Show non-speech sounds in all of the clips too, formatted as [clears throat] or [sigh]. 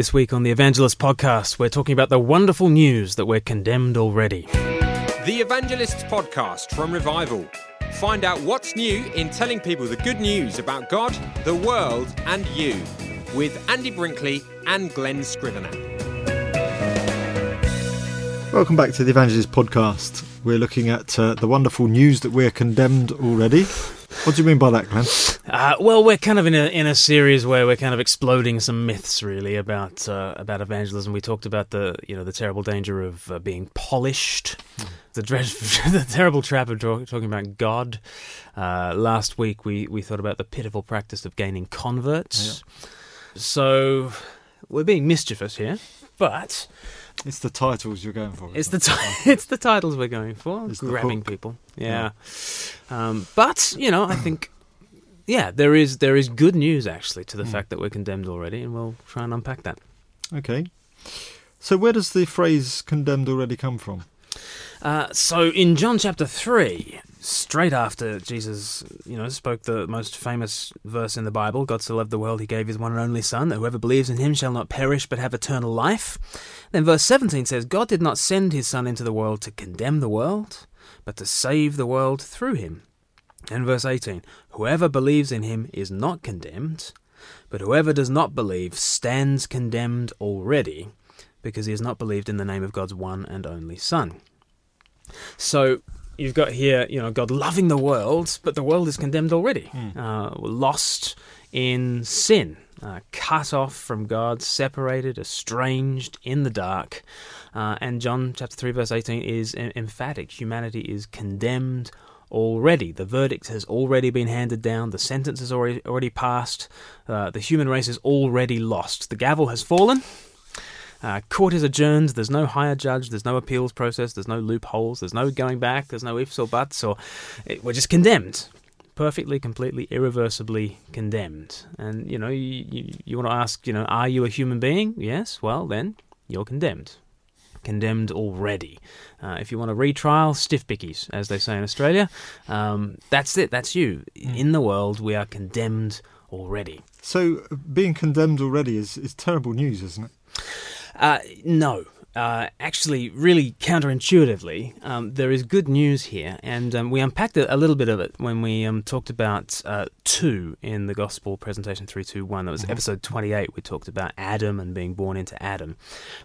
This week on the Evangelist podcast, we're talking about the wonderful news that we're condemned already. The Evangelists podcast from Revival. Find out what's new in telling people the good news about God, the world, and you with Andy Brinkley and Glen Scrivener. Welcome back to the Evangelist podcast. We're looking at uh, the wonderful news that we're condemned already. What do you mean by that, Glen? Uh, well, we're kind of in a in a series where we're kind of exploding some myths, really, about uh, about evangelism. We talked about the you know the terrible danger of uh, being polished, mm. the dread, [laughs] the terrible trap of talk, talking about God. Uh, last week we we thought about the pitiful practice of gaining converts. Yeah. So we're being mischievous here, but it's the titles you're going for. It's the ti- [laughs] it's the titles we're going for. It's grabbing people. Yeah. yeah. Um, but you know, I think [clears throat] yeah, there is there is good news actually to the mm. fact that we're condemned already, and we'll try and unpack that. Okay. So where does the phrase "condemned already" come from? Uh, so in John chapter three, straight after Jesus, you know, spoke the most famous verse in the Bible, God so loved the world he gave his one and only Son, that whoever believes in him shall not perish but have eternal life. Then verse 17 says, God did not send his Son into the world to condemn the world, but to save the world through him. And verse 18, whoever believes in him is not condemned, but whoever does not believe stands condemned already, because he has not believed in the name of God's one and only Son. So you've got here, you know, God loving the world, but the world is condemned already, mm. uh, lost in sin, uh, cut off from God, separated, estranged, in the dark. Uh, and John chapter 3, verse 18 is emphatic. Humanity is condemned already. The verdict has already been handed down, the sentence has already, already passed, uh, the human race is already lost. The gavel has fallen. Uh, court is adjourned. There's no higher judge. There's no appeals process. There's no loopholes. There's no going back. There's no ifs or buts. Or it, we're just condemned, perfectly, completely, irreversibly condemned. And you know, you, you, you want to ask, you know, are you a human being? Yes. Well, then you're condemned. Condemned already. Uh, if you want a retrial, stiff bickies, as they say in Australia. Um, that's it. That's you. Mm. In the world, we are condemned already. So, being condemned already is, is terrible news, isn't it? Uh, no. Uh, actually, really counterintuitively, um, there is good news here, and um, we unpacked a, a, little bit of it when we um, talked about uh, two in the Gospel presentation three two one. That was mm-hmm. episode twenty eight. We talked about Adam and being born into Adam,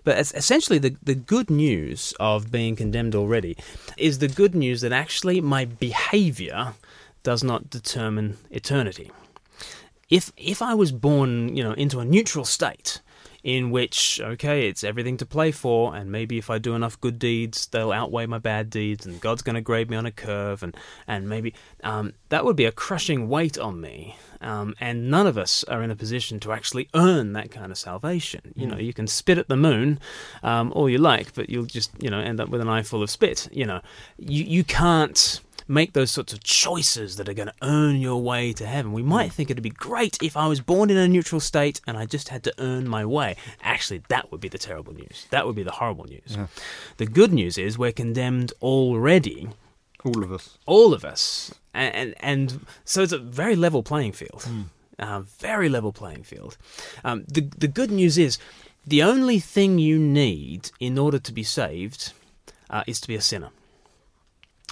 but essentially, the the good news of being condemned already is the good news that actually my behaviour does not determine eternity. If if I was born, you know, into a neutral state in which, okay, it's everything to play for, and maybe if I do enough good deeds, they'll outweigh my bad deeds, and God's going to grade me on a curve, and, and maybe um, that would be a crushing weight on me. Um, and none of us are in a position to actually earn that kind of salvation. You know, hmm. you can spit at the moon um, all you like, but you'll just, you know, end up with an eye full of spit. You know, you, you can't make those sorts of choices that are going to earn your way to heaven. We might think it'd be great if I was born in a neutral state and I just had to earn my way. Actually, that would be the terrible news. That would be the horrible news. Yeah. The good news is we're condemned already. All of us. All of us. And, and, and so it's a very level playing field. Mm. Uh, very level playing field. Um, the, the good news is the only thing you need in order to be saved uh, is to be a sinner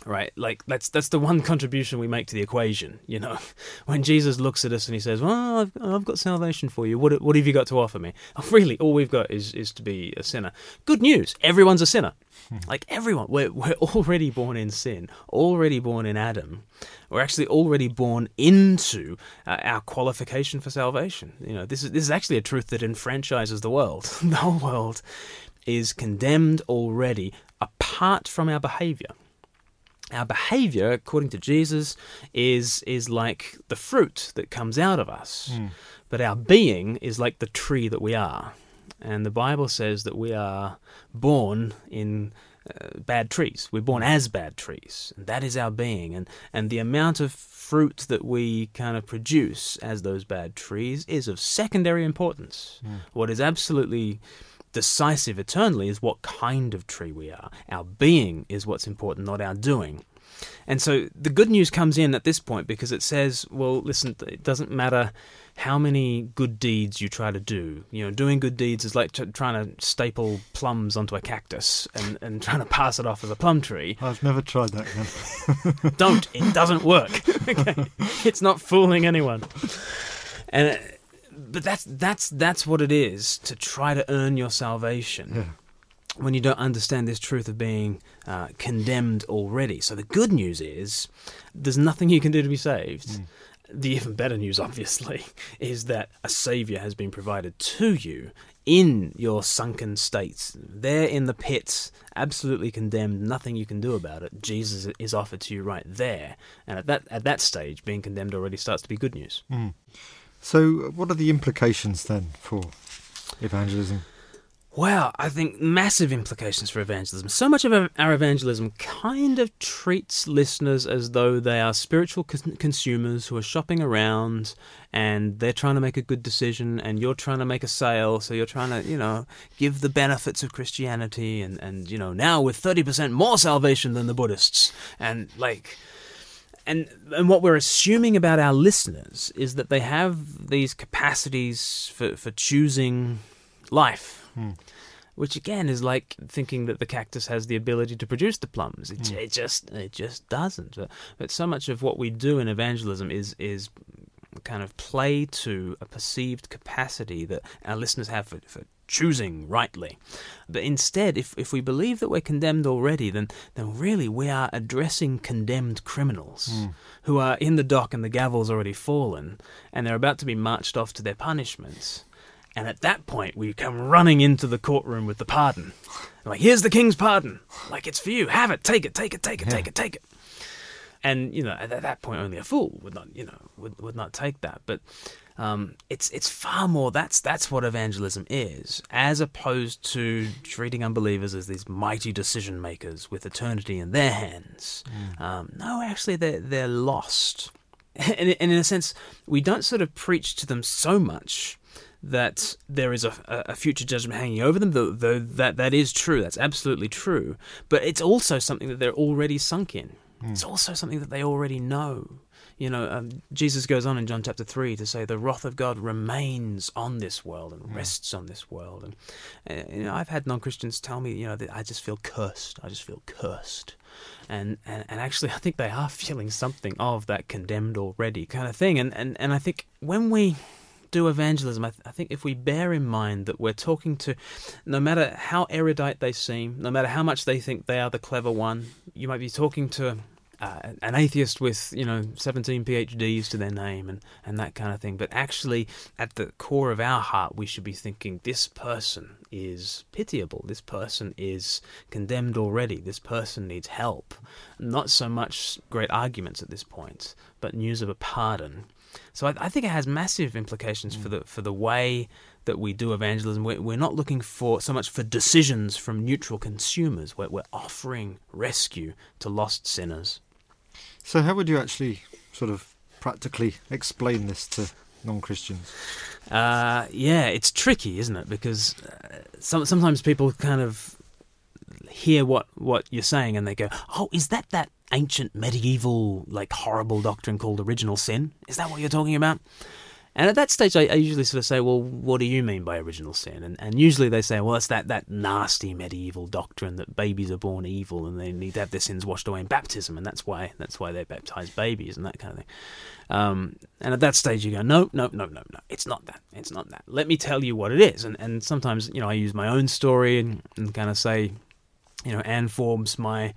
right? Like that's that's the one [laughs] contribution we make to the equation you know? [laughs] When jesus looks at us and he says well i've, I've got salvation for you. What, what have you got to offer me? Oh, really all we've got is is to be a sinner. Good news everyone's a sinner. Hmm. like everyone we're, we're [laughs] already born in sin already born in adam. We're actually already born into uh, our qualification for salvation. You know this is this is actually a truth that enfranchises the world. The whole world is condemned already apart from our behavior our behavior, according to Jesus, is is like the fruit that comes out of us, mm. but our being is like the tree that we are. And the Bible says that we are born in uh, bad trees. We're born as bad trees, and that is our being. And and the amount of fruit that we kind of produce as those bad trees is of secondary importance. Mm. What is absolutely decisive eternally is what kind of tree we are. Our being is what's important, not our doing. And so the good news comes in at this point because it says, well, listen, it doesn't matter how many good deeds you try to do. You know, doing good deeds is like t- trying to staple plums onto a cactus and, and [laughs] trying to pass it off as a plum tree. I've never tried that. Don't. It doesn't work. [laughs] okay? It's not fooling anyone. And but that's that's that's what it is to try to earn your salvation. Yeah. When you don't understand this truth of being uh, condemned already. So the good news is there's nothing you can do to be saved. Mm. The even better news, [laughs] obviously, is that a savior has been provided to you in your sunken states. There in the pits, absolutely condemned, nothing you can do about it. Jesus is offered to you right there. And at that at that stage, being condemned already starts to be good news. Mm. So, what are the implications then for evangelism? Well, I think massive implications for evangelism. So much of our evangelism kind of treats listeners as though they are spiritual consumers who are shopping around and they're trying to make a good decision and you're trying to make a sale. So you're trying to, you know, give the benefits of Christianity and, and you know, now with 30% more salvation than the Buddhists. And like, and and what we're assuming about our listeners is that they have these capacities for, for choosing life Hmm. which again is like thinking that the cactus has the ability to produce the plums. It, Hmm. it just it just doesn't. But, but so much of what we do in evangelism is is kind of play to a perceived capacity that our listeners have for, for choosing rightly. But instead, if, if we believe that we're condemned already, then, then really we are addressing condemned criminals Hmm. who are in the dock and the gavel's already fallen and they're about to be marched off to their punishments. And at that point, we come running into the courtroom with the pardon. Like, here's the king's pardon. Like, it's for you. Have it. Take it. Take it. Take it. Take it. Take it. And you know, at that point, only a fool would not, you know, would, would not take that. But um, it's it's far more. That's that's what evangelism is, as opposed to treating unbelievers as these mighty decision makers with eternity in their hands. Um, no, actually, they're they're lost. [laughs] And, and in a sense, we don't sort of preach to them so much that there is a, a future judgment hanging over them, though, though that, that is true. That's absolutely true. But it's also something that they're already sunk in. It's also something that they already know. You know, um, Jesus goes on in John chapter 3 to say the wrath of God remains on this world and rests on this world. And, uh, you know, I've had non Christians tell me, you know, that I just feel cursed. I just feel cursed. And, and, and actually, [laughs] I think they are feeling something of that condemned already kind of thing. And, and, and I think when we do evangelism, I, th- I think if we bear in mind that we're talking to, no matter how erudite they seem, no matter how much they think they are the clever one, you might be talking to uh, an atheist with you know 17 PhDs to their name and and that kind of thing. But actually, at the core of our heart, we should be thinking this person is pitiable. This person is condemned already. This person needs help. Not so much great arguments at this point, but news of a pardon. So I, I think it has massive implications for the for the way that we do evangelism. We're, we're not looking for so much for decisions from neutral consumers. We're, we're offering rescue to lost sinners. So, how would you actually sort of practically explain this to non Christians? Uh, yeah, it's tricky, isn't it? Because uh, some, sometimes people kind of hear what, what you're saying and they go, "Oh, is that that ancient medieval like horrible doctrine called original sin? Is that what you're talking about?" And at that stage, I, I usually sort of say, "Well, what do you mean by original sin?" And, and usually they say, "Well, it's that that nasty medieval doctrine that babies are born evil and they need to have their sins washed away in baptism, and that's why that's why they baptize babies and that kind of thing." Um, and at that stage, you go, "No, no, no, no, no. It's not that. It's not that. Let me tell you what it is." And and sometimes, you know, I use my own story and, and kind of say, you know, Anne Forbes, my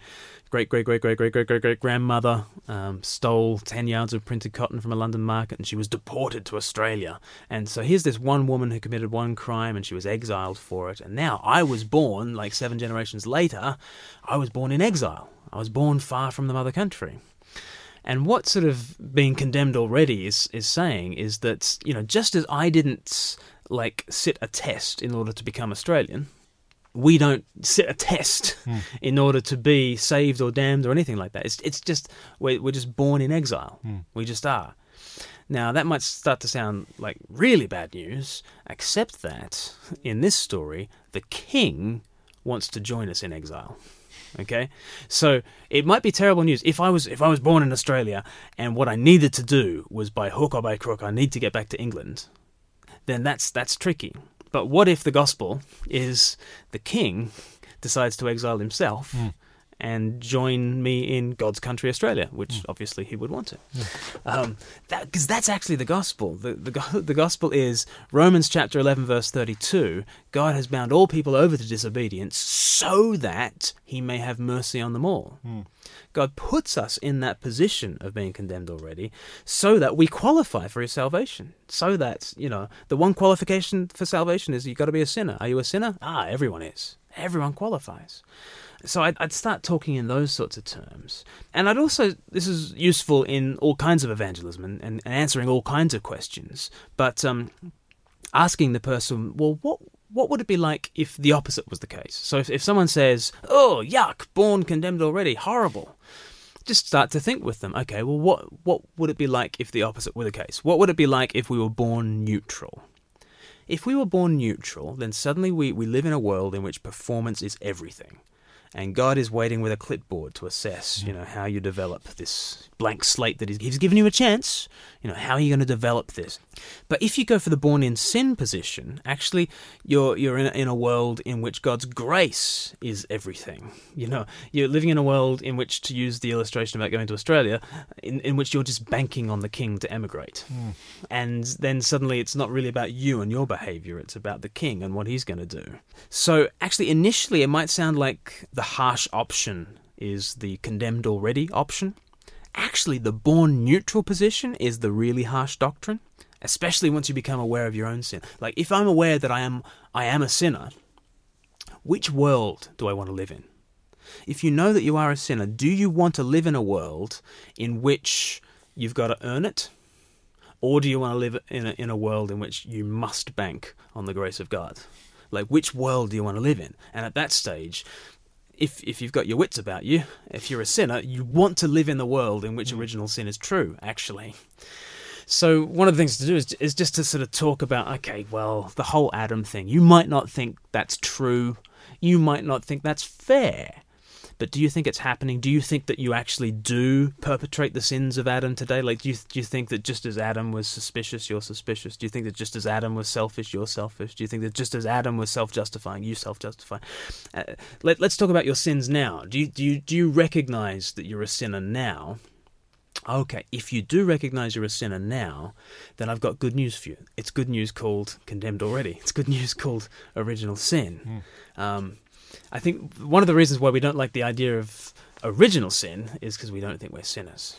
great great great great great great great great grandmother, um, stole ten yards of printed cotton from a London market, and she was deported to Australia. And so here's this one woman who committed one crime, and she was exiled for it. And now I was born, like seven generations later, I was born in exile. I was born far from the mother country. And what sort of being condemned already is is saying is that you know just as I didn't like sit a test in order to become Australian, we don't sit a test hmm. in order to be saved or damned or anything like that. It's it's just we're we're just born in exile. Hmm. We just are. Now that might start to sound like really bad news, except that in this story the king wants to join us in exile. Okay, so it might be terrible news if I was if I was born in Australia and what I needed to do was by hook or by crook I need to get back to England. Then that's that's tricky. But what if the gospel is the king decides to exile himself hmm. And join me in God's country, Australia, which obviously he would want to. Um, that because that's actually the gospel. The, the [laughs] the gospel is Romans chapter eleven verse thirty two. God has bound all people over to disobedience, so that He may have mercy on them all. God puts us in that position of being condemned already, so that we qualify for His salvation. So that you know the one qualification for salvation is you've got to be a sinner. Are you a sinner? Ah, everyone is. Everyone qualifies. So I'd, I'd start talking in those sorts of terms. And I'd also, this is useful in all kinds of evangelism and, and, answering all kinds of questions, but um, asking the person, well, what, what would it be like if the opposite was the case? So if, if someone says, oh, yuck, born condemned already, horrible, just start to think with them, okay, well, what, what would it be like if the opposite were the case? What would it be like if we were born neutral? If we were born neutral, then suddenly we, we live in a world in which performance is everything. And God is waiting with a clipboard to assess, you know, how you develop this blank slate that he's, he's given you a chance. You know, how are you going to develop this? But if you go for the born in sin position, actually, you're you're in a, in a world in which God's grace is everything. You know, you're living in a world in which, to use the illustration about going to Australia, in, in which you're just banking on the king to emigrate, hmm. and then suddenly it's not really about you and your behaviour; it's about the king and what he's going to do. So, actually, initially, it might sound like the harsh option is the condemned already option. Actually, the born neutral position is the really harsh doctrine, especially once you become aware of your own sin. Like if I'm aware that I am I am a sinner, which world do I want to live in? If you know that you are a sinner, do you want to live in a world in which you've got to earn it? Or do you want to live in a, in a world in which you must bank on the grace of God? Like, which world do you want to live in? And at that stage, if if you've got your wits about you, if you're a sinner, you want to live in the world in which mm. original sin is true, actually. So one of the things to do is is just to sort of talk about okay, well, the whole Adam thing. You might not think that's true. You might not think that's fair. But do you think it's happening? Do you think that you actually do perpetrate the sins of Adam today? Like, do you, do you think that just as Adam was suspicious, you're suspicious? Do you think that just as Adam was selfish, you're selfish? Do you think that just as Adam was self-justifying, you self-justify? Uh, let, let's talk about your sins now. Do you, do you do you recognize that you're a sinner now? Okay, if you do recognize you're a sinner now, then I've got good news for you. It's good news called condemned already. It's good news called original sin. Um, I think one of the reasons why we don't like the idea of original sin is because we don't think we're sinners.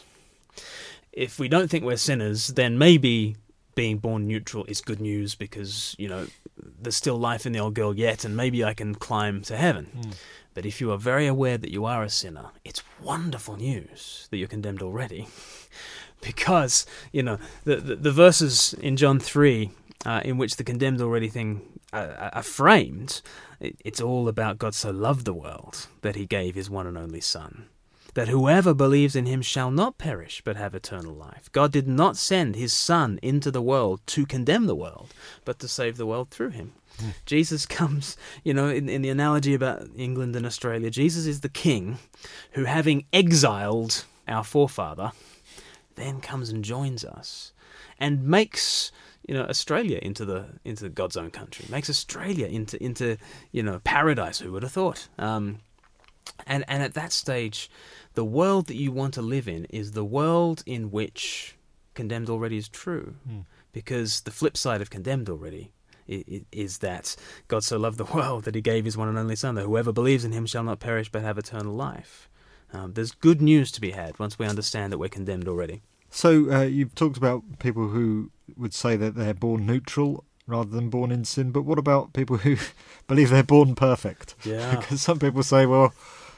If we don't think we're sinners, then maybe being born neutral is good news because, you know, there's still life in the old girl yet, and maybe I can climb to heaven. But if you are very aware that you are a sinner, it's wonderful news that you're condemned already. [laughs] because, you know, the, the, the verses in John 3 uh, in which the condemned already thing uh, are framed, it's all about God so loved the world that he gave his one and only Son. That whoever believes in him shall not perish but have eternal life. God did not send his Son into the world to condemn the world, but to save the world through him. Jesus comes, you know, in, in the analogy about England and Australia, Jesus is the king who, having exiled our forefather, then comes and joins us and makes you know Australia into the into God's own country, makes Australia into into you know paradise. Who would have thought? Um, and and at that stage, the world that you want to live in is the world in which condemned already is true, because the flip side of condemned already is that God so loved the [laughs] world that He gave His one and only Son, that whoever believes in Him shall not perish but have eternal life. Um, there's good news to be had once we understand that we're condemned already. So uh, you've talked about people who would say that they're born neutral rather than born in sin, but what about people who [laughs] believe they're born perfect? Yeah. [laughs] because some people say, well,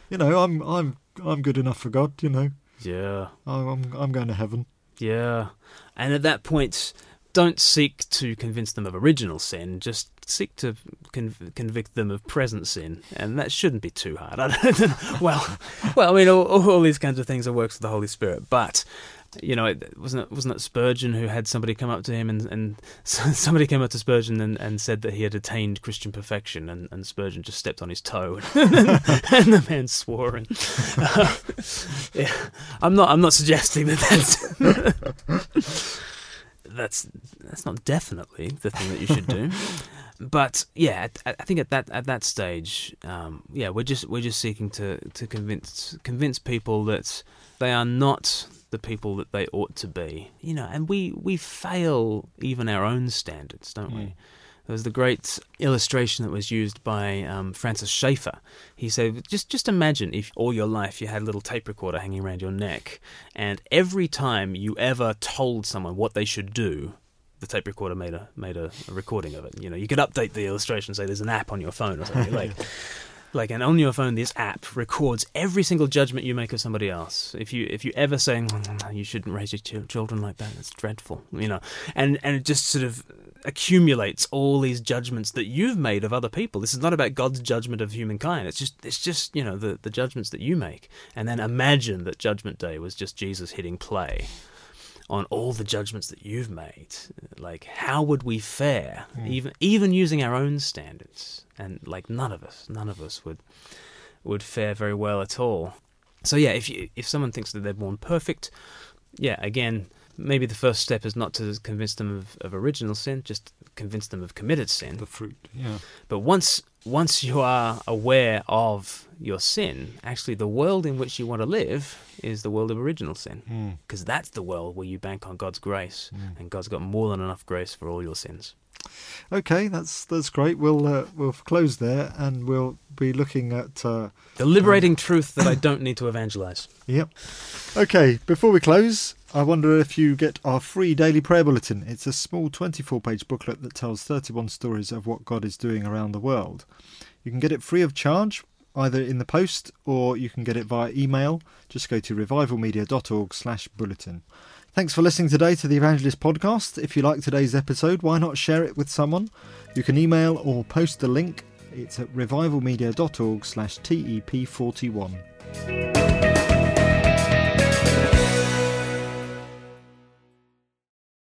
you know, I'm I'm I'm good enough for God. You know, Yeah. I'm I'm, going to heaven. Yeah. And at that point, don't seek to convince them of original sin, just seek to conv- convict them of present sin. And that shouldn't be too hard. [laughs] I don't well, well, I mean, all, all these kinds of things are works of the Holy Spirit. But you know, it wasn't it, wasn't it Spurgeon who had somebody come up to him and, and [laughs] somebody came up to Spurgeon and, and said that he had attained Christian perfection, and, and Spurgeon just stepped on his toe, [laughs] and, the man swore. And uh, [laughs] yeah, I'm not I'm not suggesting that that's that's that's not definitely the thing that you should do. But yeah, I, I think at that at that stage, um, yeah, we're just we're just seeking to to convince convince people that they are not the people that they ought to be. You know, and we we fail even our own standards, don't we? There was the great illustration that was used by um, Francis Schaeffer. He said, just just imagine if all your life you had a little tape recorder hanging around your neck, and every time you ever told someone what they should do, the tape recorder made a made a, a recording of it. You know, you could update the illustration, say there's an app on your phone or something like. [laughs] like and on your phone this app records every single judgment you make of somebody else if you if you ever say mm, you shouldn't raise your children like that it's dreadful you know and and it just sort of accumulates all these judgments that you've made of other people. This is not about God's judgment of humankind. It's just it's just, you know, the, the judgments that you make. And then imagine that judgment day was just Jesus hitting play on all the judgments that you've made. Like how would we fare mm. even even using our own standards? And like none of us, none of us would would fare very well at all. So yeah, if you if someone thinks that they're born perfect, yeah, again, maybe the first step is not to convince them of, of original sin, just convince them of committed sin. The fruit, yeah. But once once you are aware of your sin, actually the world in which you want to live is the world of original sin. Because mm. that's the world where you bank on God's grace, mm. and God's got more than enough grace for all your sins. Okay, that's that's great. We'll uh, we'll close there, and we'll be looking at uh, the liberating um, truth that I don't need to evangelize. Yep. Okay, before we close, I wonder if you get our free daily prayer bulletin. It's a small 24 page booklet that tells 31 stories of what God is doing around the world. You can get it free of charge, either in the post or you can get it via email. Just go to revivalmedia.org/slash bulletin. Thanks for listening today to the Evangelist podcast. If you like today's episode, why not share it with someone? You can email or post the link. It's at revivalmedia.org slash TEP41.